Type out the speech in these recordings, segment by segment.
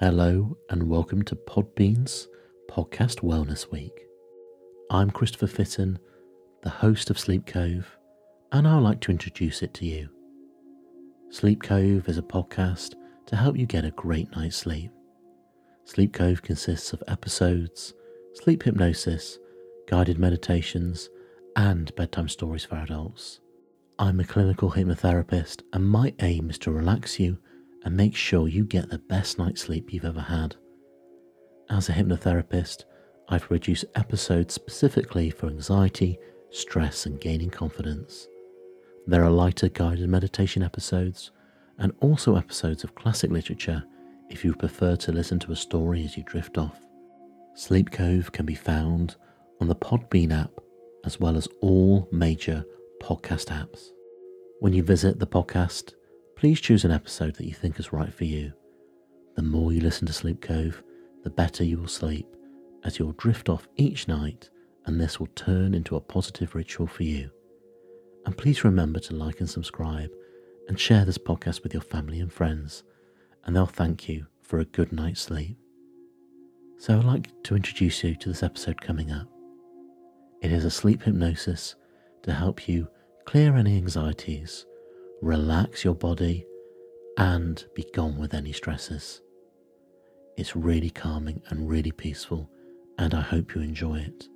Hello, and welcome to Podbean's Podcast Wellness Week. I'm Christopher Fitton, the host of Sleep Cove, and I'd like to introduce it to you. Sleep Cove is a podcast to help you get a great night's sleep. Sleep Cove consists of episodes, sleep hypnosis, guided meditations, and bedtime stories for adults. I'm a clinical hypnotherapist, and my aim is to relax you and make sure you get the best night's sleep you've ever had. As a hypnotherapist, I've produced episodes specifically for anxiety, stress, and gaining confidence. There are lighter guided meditation episodes and also episodes of classic literature if you prefer to listen to a story as you drift off. Sleep Cove can be found on the Podbean app as well as all major podcast apps. When you visit the podcast, Please choose an episode that you think is right for you. The more you listen to Sleep Cove, the better you will sleep, as you'll drift off each night, and this will turn into a positive ritual for you. And please remember to like and subscribe and share this podcast with your family and friends, and they'll thank you for a good night's sleep. So, I'd like to introduce you to this episode coming up. It is a sleep hypnosis to help you clear any anxieties relax your body, and be gone with any stresses. It's really calming and really peaceful, and I hope you enjoy it.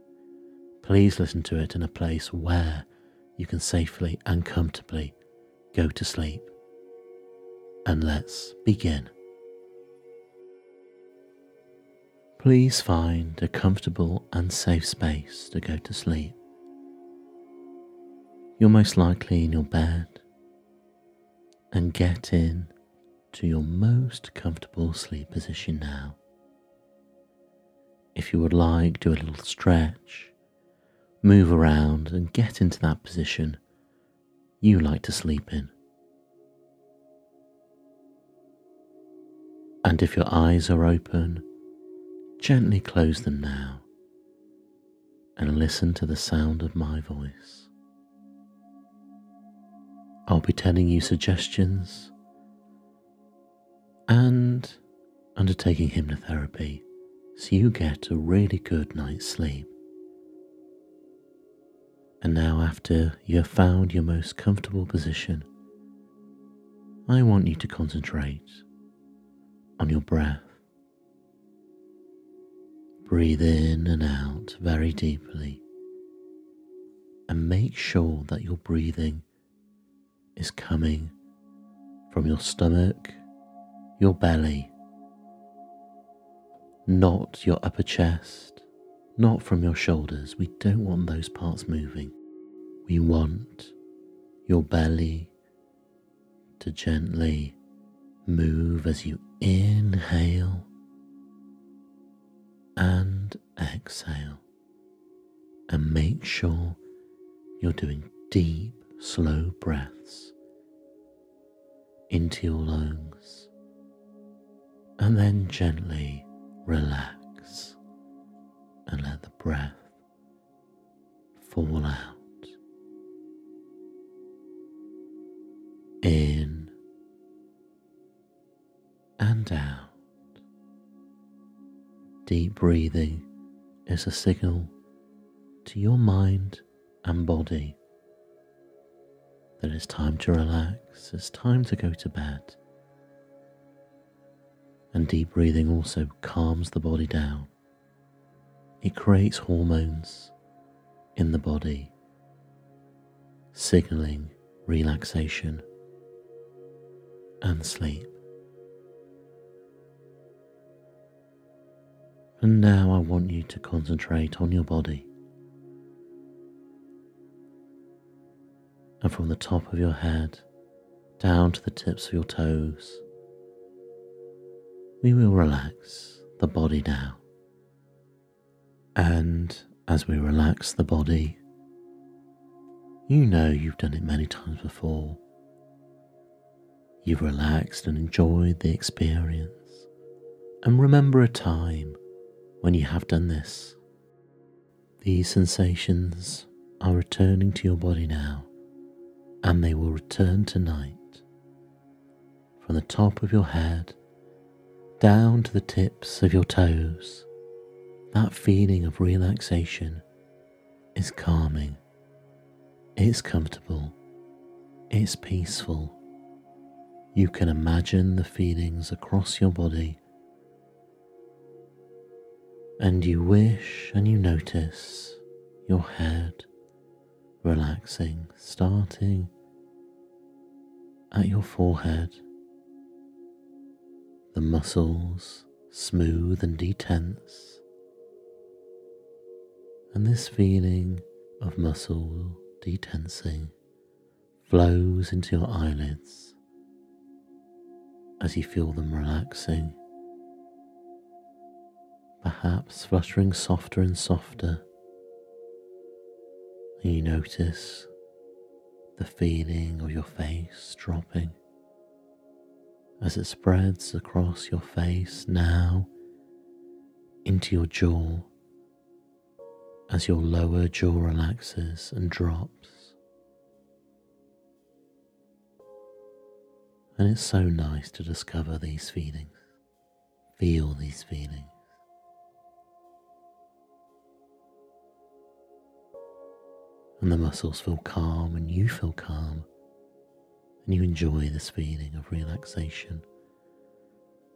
Please listen to it in a place where you can safely and comfortably go to sleep. And let's begin. Please find a comfortable and safe space to go to sleep. You're most likely in your bed and get in to your most comfortable sleep position now. If you would like, do a little stretch, move around, and get into that position you like to sleep in. And if your eyes are open, gently close them now and listen to the sound of my voice. I'll be telling you suggestions and undertaking hypnotherapy so you get a really good night's sleep. And now, after you have found your most comfortable position, I want you to concentrate on your breath. Breathe in and out very deeply and make sure that you're breathing is coming from your stomach, your belly, not your upper chest, not from your shoulders. We don't want those parts moving. We want your belly to gently move as you inhale and exhale. And make sure you're doing deep slow breaths into your lungs and then gently relax and let the breath fall out. In and out. Deep breathing is a signal to your mind and body that it's time to relax, it's time to go to bed. And deep breathing also calms the body down. It creates hormones in the body, signaling relaxation and sleep. And now I want you to concentrate on your body. And from the top of your head down to the tips of your toes, we will relax the body now. And as we relax the body, you know you've done it many times before. You've relaxed and enjoyed the experience. And remember a time when you have done this. These sensations are returning to your body now and they will return tonight from the top of your head down to the tips of your toes. That feeling of relaxation is calming, it's comfortable, it's peaceful. You can imagine the feelings across your body, and you wish and you notice your head relaxing, starting at your forehead, the muscles smooth and detense, and this feeling of muscle detensing flows into your eyelids as you feel them relaxing, perhaps fluttering softer and softer. You notice the feeling of your face dropping as it spreads across your face now into your jaw as your lower jaw relaxes and drops. And it's so nice to discover these feelings, feel these feelings. And the muscles feel calm and you feel calm and you enjoy this feeling of relaxation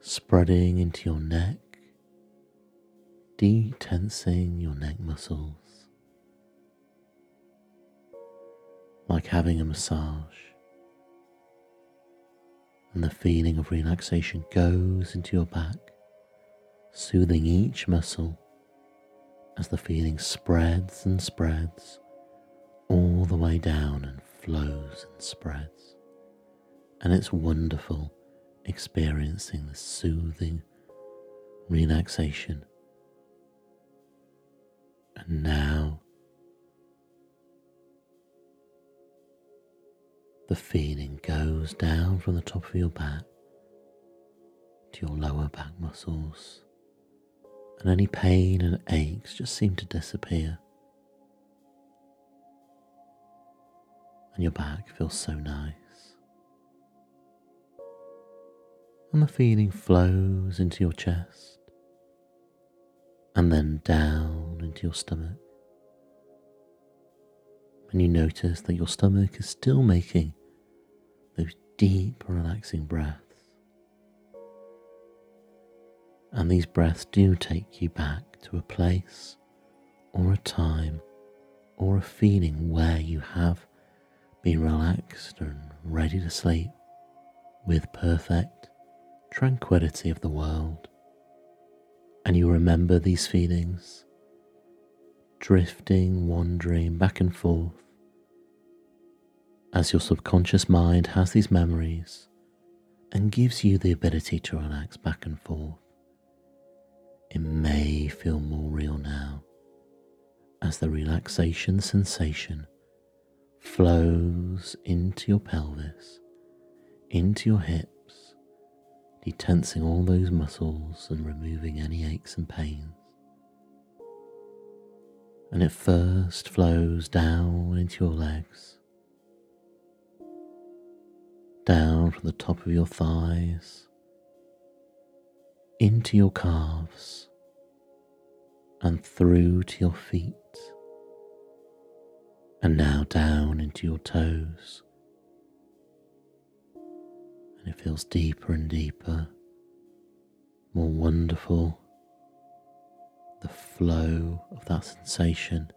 spreading into your neck, detensing your neck muscles, like having a massage. And the feeling of relaxation goes into your back, soothing each muscle as the feeling spreads and spreads all the way down and flows and spreads. And it's wonderful experiencing the soothing relaxation. And now the feeling goes down from the top of your back to your lower back muscles, and any pain and aches just seem to disappear. And your back feels so nice. And the feeling flows into your chest and then down into your stomach. And you notice that your stomach is still making those deep, relaxing breaths. And these breaths do take you back to a place or a time or a feeling where you have be relaxed and ready to sleep with perfect tranquility of the world. And you remember these feelings, drifting, wandering back and forth, as your subconscious mind has these memories and gives you the ability to relax back and forth. It may feel more real now as the relaxation sensation flows into your pelvis, into your hips, detensing all those muscles and removing any aches and pains. And it first flows down into your legs, down from the top of your thighs, into your calves, and through to your feet and now down into your toes. And it feels deeper and deeper, more wonderful. The flow of that sensation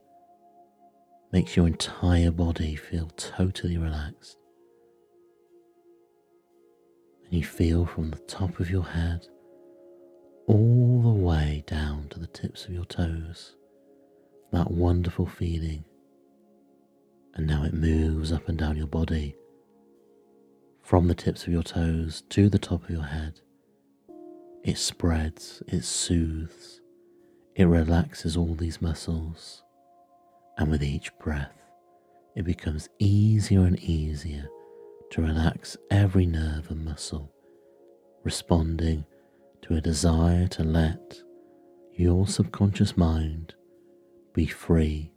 makes your entire body feel totally relaxed. And you feel from the top of your head all the way down to the tips of your toes that wonderful feeling and now it moves up and down your body from the tips of your toes to the top of your head. It spreads, it soothes, it relaxes all these muscles, and with each breath, it becomes easier and easier to relax every nerve and muscle, responding to a desire to let your subconscious mind be free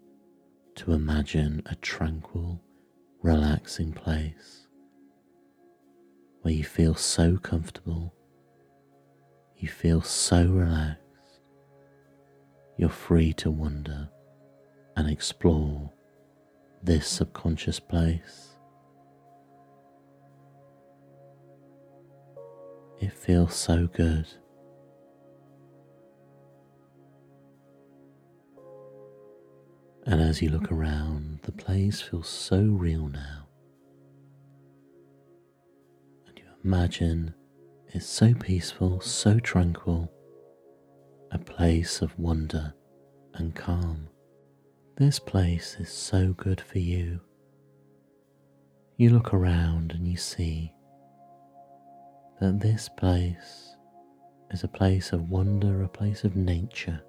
to imagine a tranquil, relaxing place where you feel so comfortable, You feel so relaxed. You're free to wander and explore this subconscious place. It feels so good. And as you look around, the place feels so real now. And you imagine it's so peaceful, so tranquil, a place of wonder and calm. This place is so good for you. You look around and you see that this place is a place of wonder, a place of nature.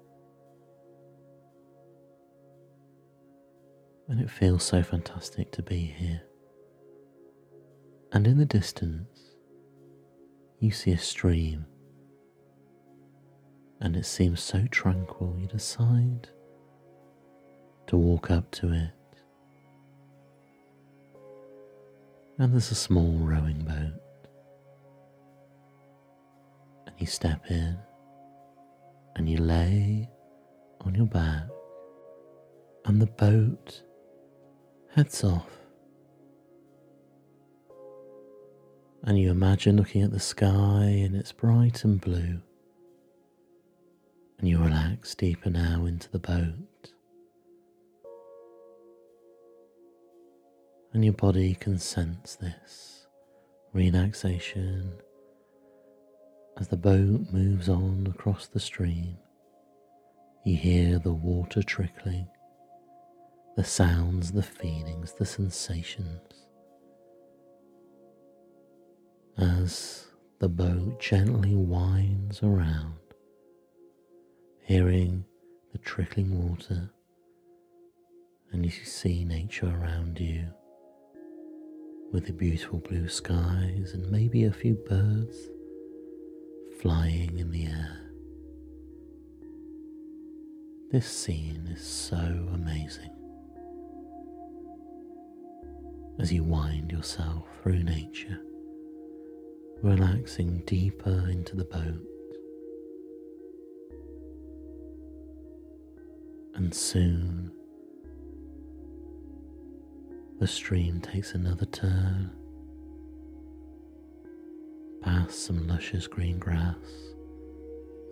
And it feels so fantastic to be here. And in the distance, you see a stream, and it seems so tranquil, you decide to walk up to it. And there's a small rowing boat and you step in and you lay on your back, and the boat heads off. And you imagine looking at the sky and it's bright and blue, and you relax deeper now into the boat. And your body can sense this relaxation as the boat moves on across the stream, you hear the water trickling, the sounds, the feelings, the sensations. As the boat gently winds around, hearing the trickling water, and you see nature around you with the beautiful blue skies and maybe a few birds flying in the air. This scene is so amazing. As you wind yourself through nature, relaxing deeper into the boat, and soon the stream takes another turn past some luscious green grass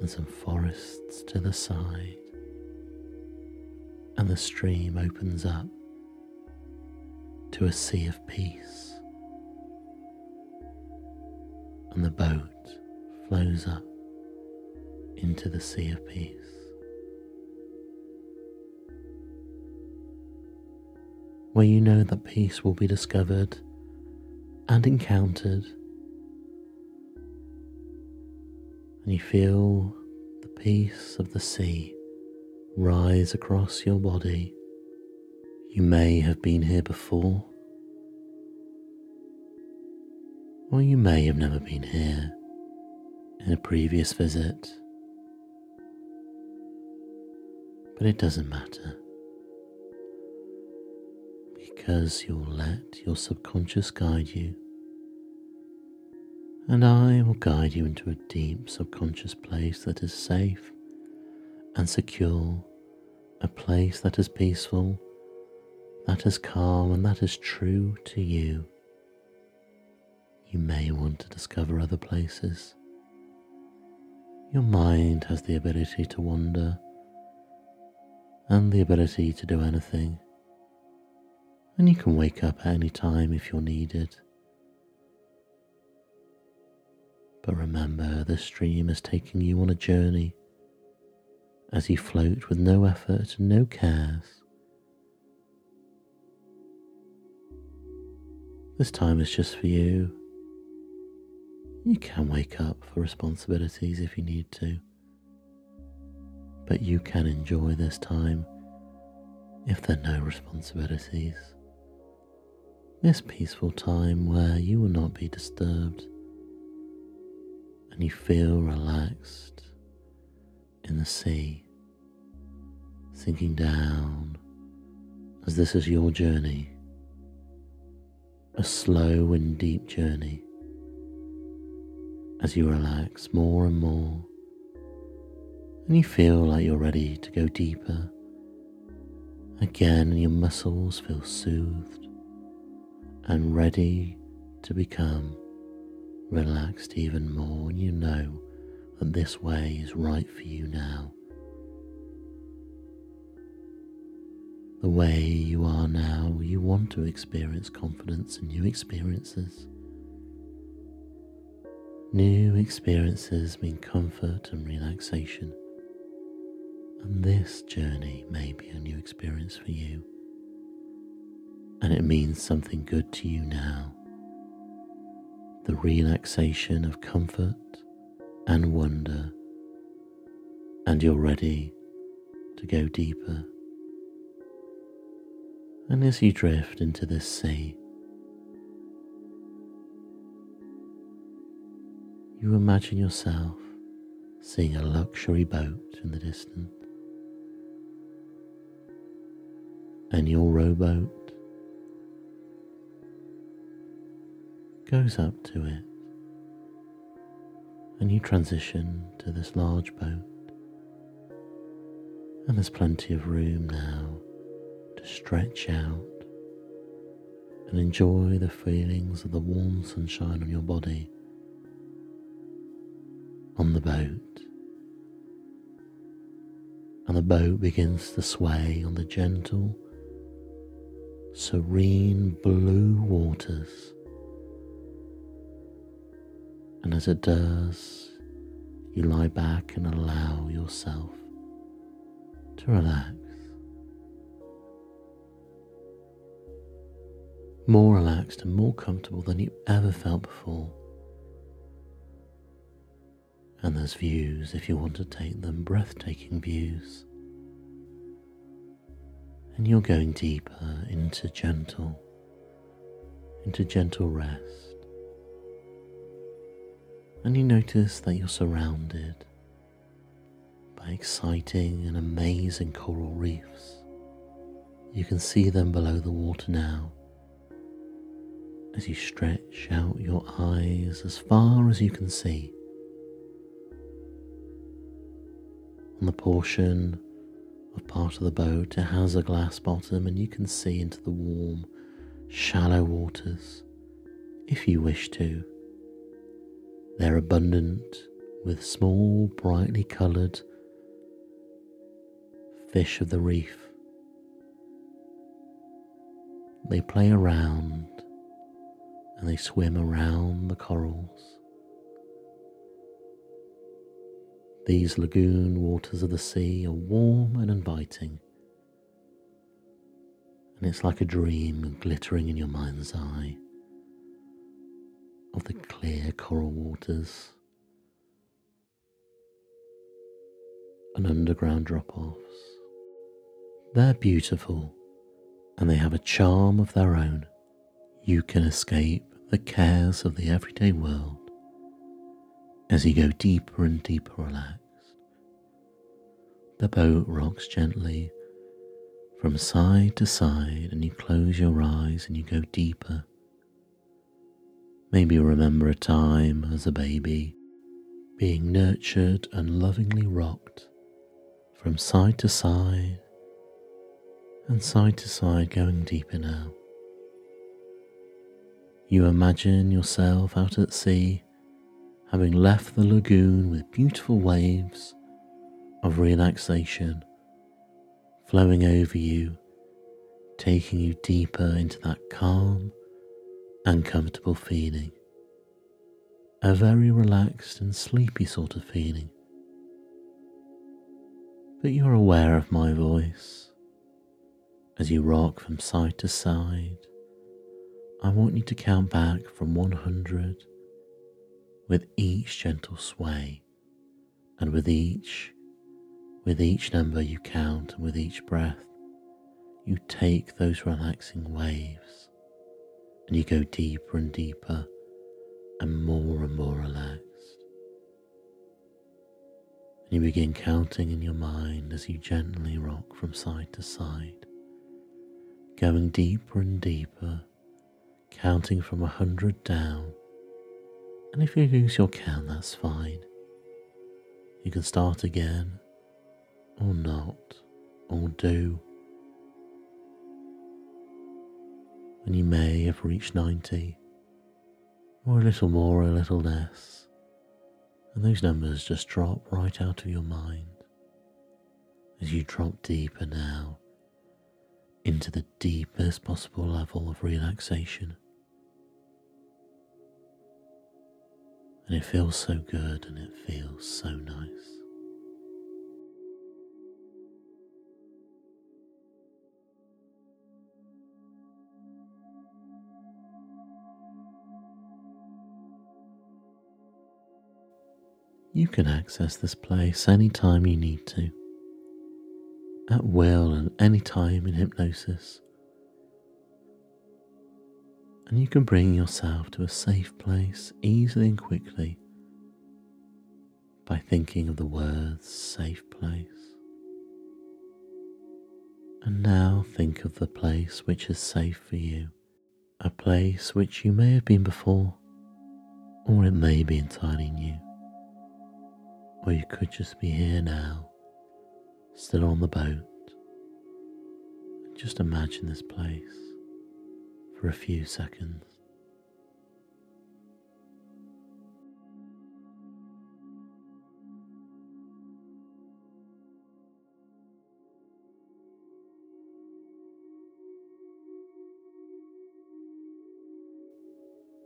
and some forests to the side, and the stream opens up to a sea of peace, and the boat flows up into the sea of peace. Where you know that peace will be discovered and encountered and you feel the peace of the sea rise across your body. You may have been here before, or you may have never been here in a previous visit, but it doesn't matter. Because you'll let your subconscious guide you. And I will guide you into a deep subconscious place that is safe and secure, a place that is peaceful, that is calm, and that is true to you. You may want to discover other places. Your mind has the ability to wander and the ability to do anything, and you can wake up at any time if you're needed. But remember, the stream is taking you on a journey as you float with no effort and no cares. This time is just for you. You can wake up for responsibilities if you need to, but you can enjoy this time if there are no responsibilities. This peaceful time where you will not be disturbed and you feel relaxed in the sea, sinking down as this is your journey, a slow and deep journey as you relax more and more, and you feel like you're ready to go deeper. Again, your muscles feel soothed and ready to become relaxed even more, and you know that this way is right for you now. The way you are now, you want to experience confidence and new experiences. New experiences mean comfort and relaxation, and this journey may be a new experience for you, and it means something good to you now. The relaxation of comfort and wonder, and you're ready to go deeper. And as you drift into this sea, you imagine yourself seeing a luxury boat in the distance. And your rowboat goes up to it, and you transition to this large boat. And there's plenty of room now stretch out and enjoy the feelings of the warm sunshine on your body on the boat. And the boat begins to sway on the gentle, serene blue waters. And as it does, you lie back and allow yourself to relax. More relaxed and more comfortable than you ever felt before. And there's views if you want to take them, breathtaking views. And you're going deeper into gentle, into gentle rest. And you notice that you're surrounded by exciting and amazing coral reefs. You can see them below the water now as you stretch out your eyes as far as you can see. On the portion of part of the boat, it has a glass bottom, and you can see into the warm, shallow waters if you wish to. They're abundant with small, brightly coloured fish of the reef. They play around and they swim around the corals. These lagoon waters of the sea are warm and inviting, and it's like a dream glittering in your mind's eye of the clear coral waters and underground drop offs. They're beautiful and they have a charm of their own. You can escape the cares of the everyday world as you go deeper and deeper relaxed. The boat rocks gently from side to side, and you close your eyes and you go deeper. Maybe remember a time as a baby being nurtured and lovingly rocked from side to side and side to side, going deeper now. You imagine yourself out at sea having left the lagoon with beautiful waves of relaxation flowing over you, taking you deeper into that calm and comfortable feeling. A very relaxed and sleepy sort of feeling. But you're aware of my voice as you rock from side to side. I want you to count back from 100 with each gentle sway, and with each, with each number you count, and with each breath, you take those relaxing waves, and you go deeper and deeper, and more and more relaxed. And you begin counting in your mind as you gently rock from side to side, going deeper and deeper, counting from a hundred down And if you lose your count, that's fine. You can start again, or not, or do. And you may have reached 90, or a little more, or a little less. And those numbers just drop right out of your mind as you drop deeper now into the deepest possible level of relaxation. And it feels so good and it feels so nice. You can access this place anytime you need to, at will and any time in hypnosis. And you can bring yourself to a safe place easily and quickly by thinking of the words safe place. And now think of the place which is safe for you, a place which you may have been before, or it may be entirely new. Or you could just be here now, still on the boat. Just imagine this place for a few seconds.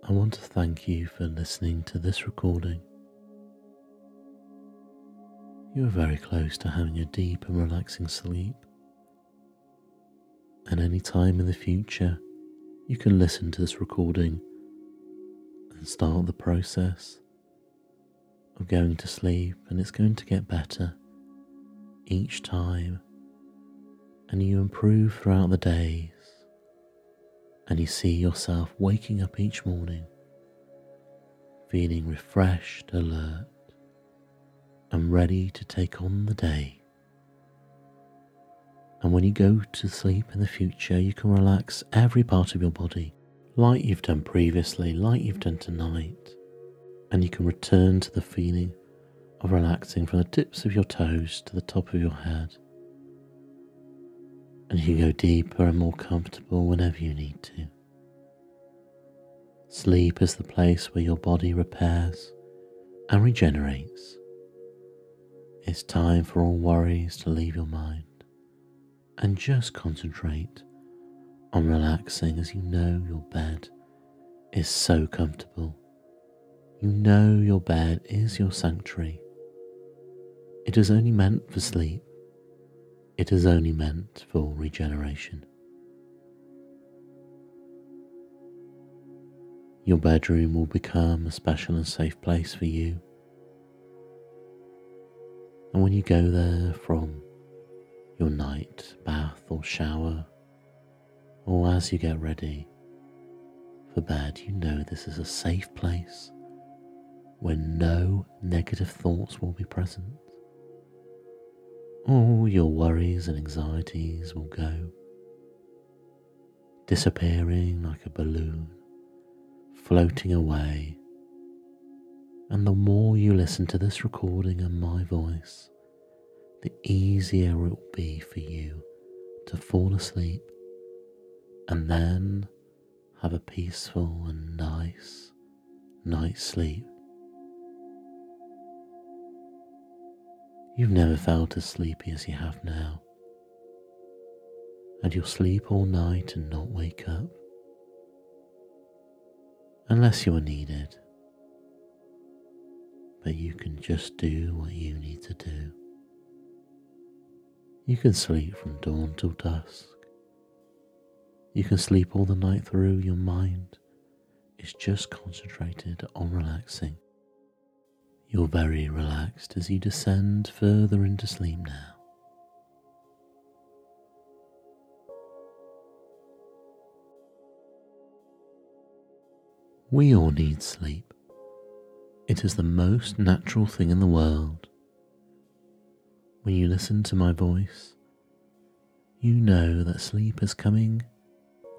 I want to thank you for listening to this recording. You are very close to having a deep and relaxing sleep. And any time in the future, you can listen to this recording and start the process of going to sleep, and it's going to get better each time. And you improve throughout the days, and you see yourself waking up each morning feeling refreshed, alert and ready to take on the day. And when you go to sleep in the future, you can relax every part of your body, like you've done previously, like you've done tonight. And you can return to the feeling of relaxing from the tips of your toes to the top of your head. And you can go deeper and more comfortable whenever you need to. Sleep is the place where your body repairs and regenerates it's time for all worries to leave your mind and just concentrate on relaxing as you know your bed is so comfortable. You know your bed is your sanctuary. It is only meant for sleep. It is only meant for regeneration. Your bedroom will become a special and safe place for you and when you go there from your night bath or shower, or as you get ready for bed, you know this is a safe place where no negative thoughts will be present. All your worries and anxieties will go, disappearing like a balloon, floating away and the more you listen to this recording and my voice, the easier it will be for you to fall asleep and then have a peaceful and nice night's sleep. You've never felt as sleepy as you have now, and you'll sleep all night and not wake up unless you are needed but you can just do what you need to do. You can sleep from dawn till dusk. You can sleep all the night through. Your mind is just concentrated on relaxing. You're very relaxed as you descend further into sleep now. We all need sleep. It is the most natural thing in the world. When you listen to my voice, you know that sleep is coming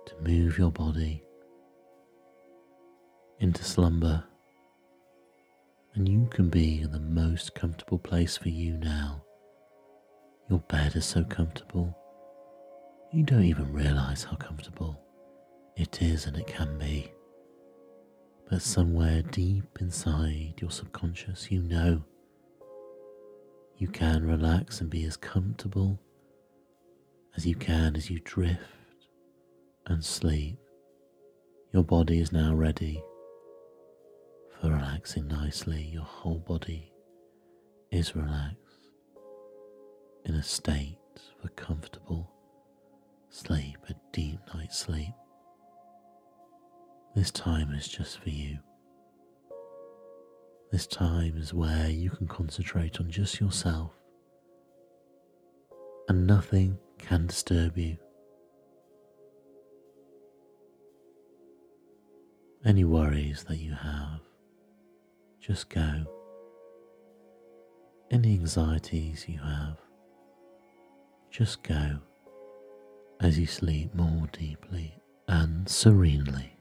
to move your body into slumber and you can be in the most comfortable place for you now. Your bed is so comfortable, you don't even realize how comfortable it is and it can be. But somewhere deep inside your subconscious, you know you can relax and be as comfortable as you can as you drift and sleep. Your body is now ready for relaxing nicely. Your whole body is relaxed in a state for comfortable sleep, a deep night's sleep. This time is just for you. This time is where you can concentrate on just yourself and nothing can disturb you. Any worries that you have, just go. Any anxieties you have, just go as you sleep more deeply and serenely.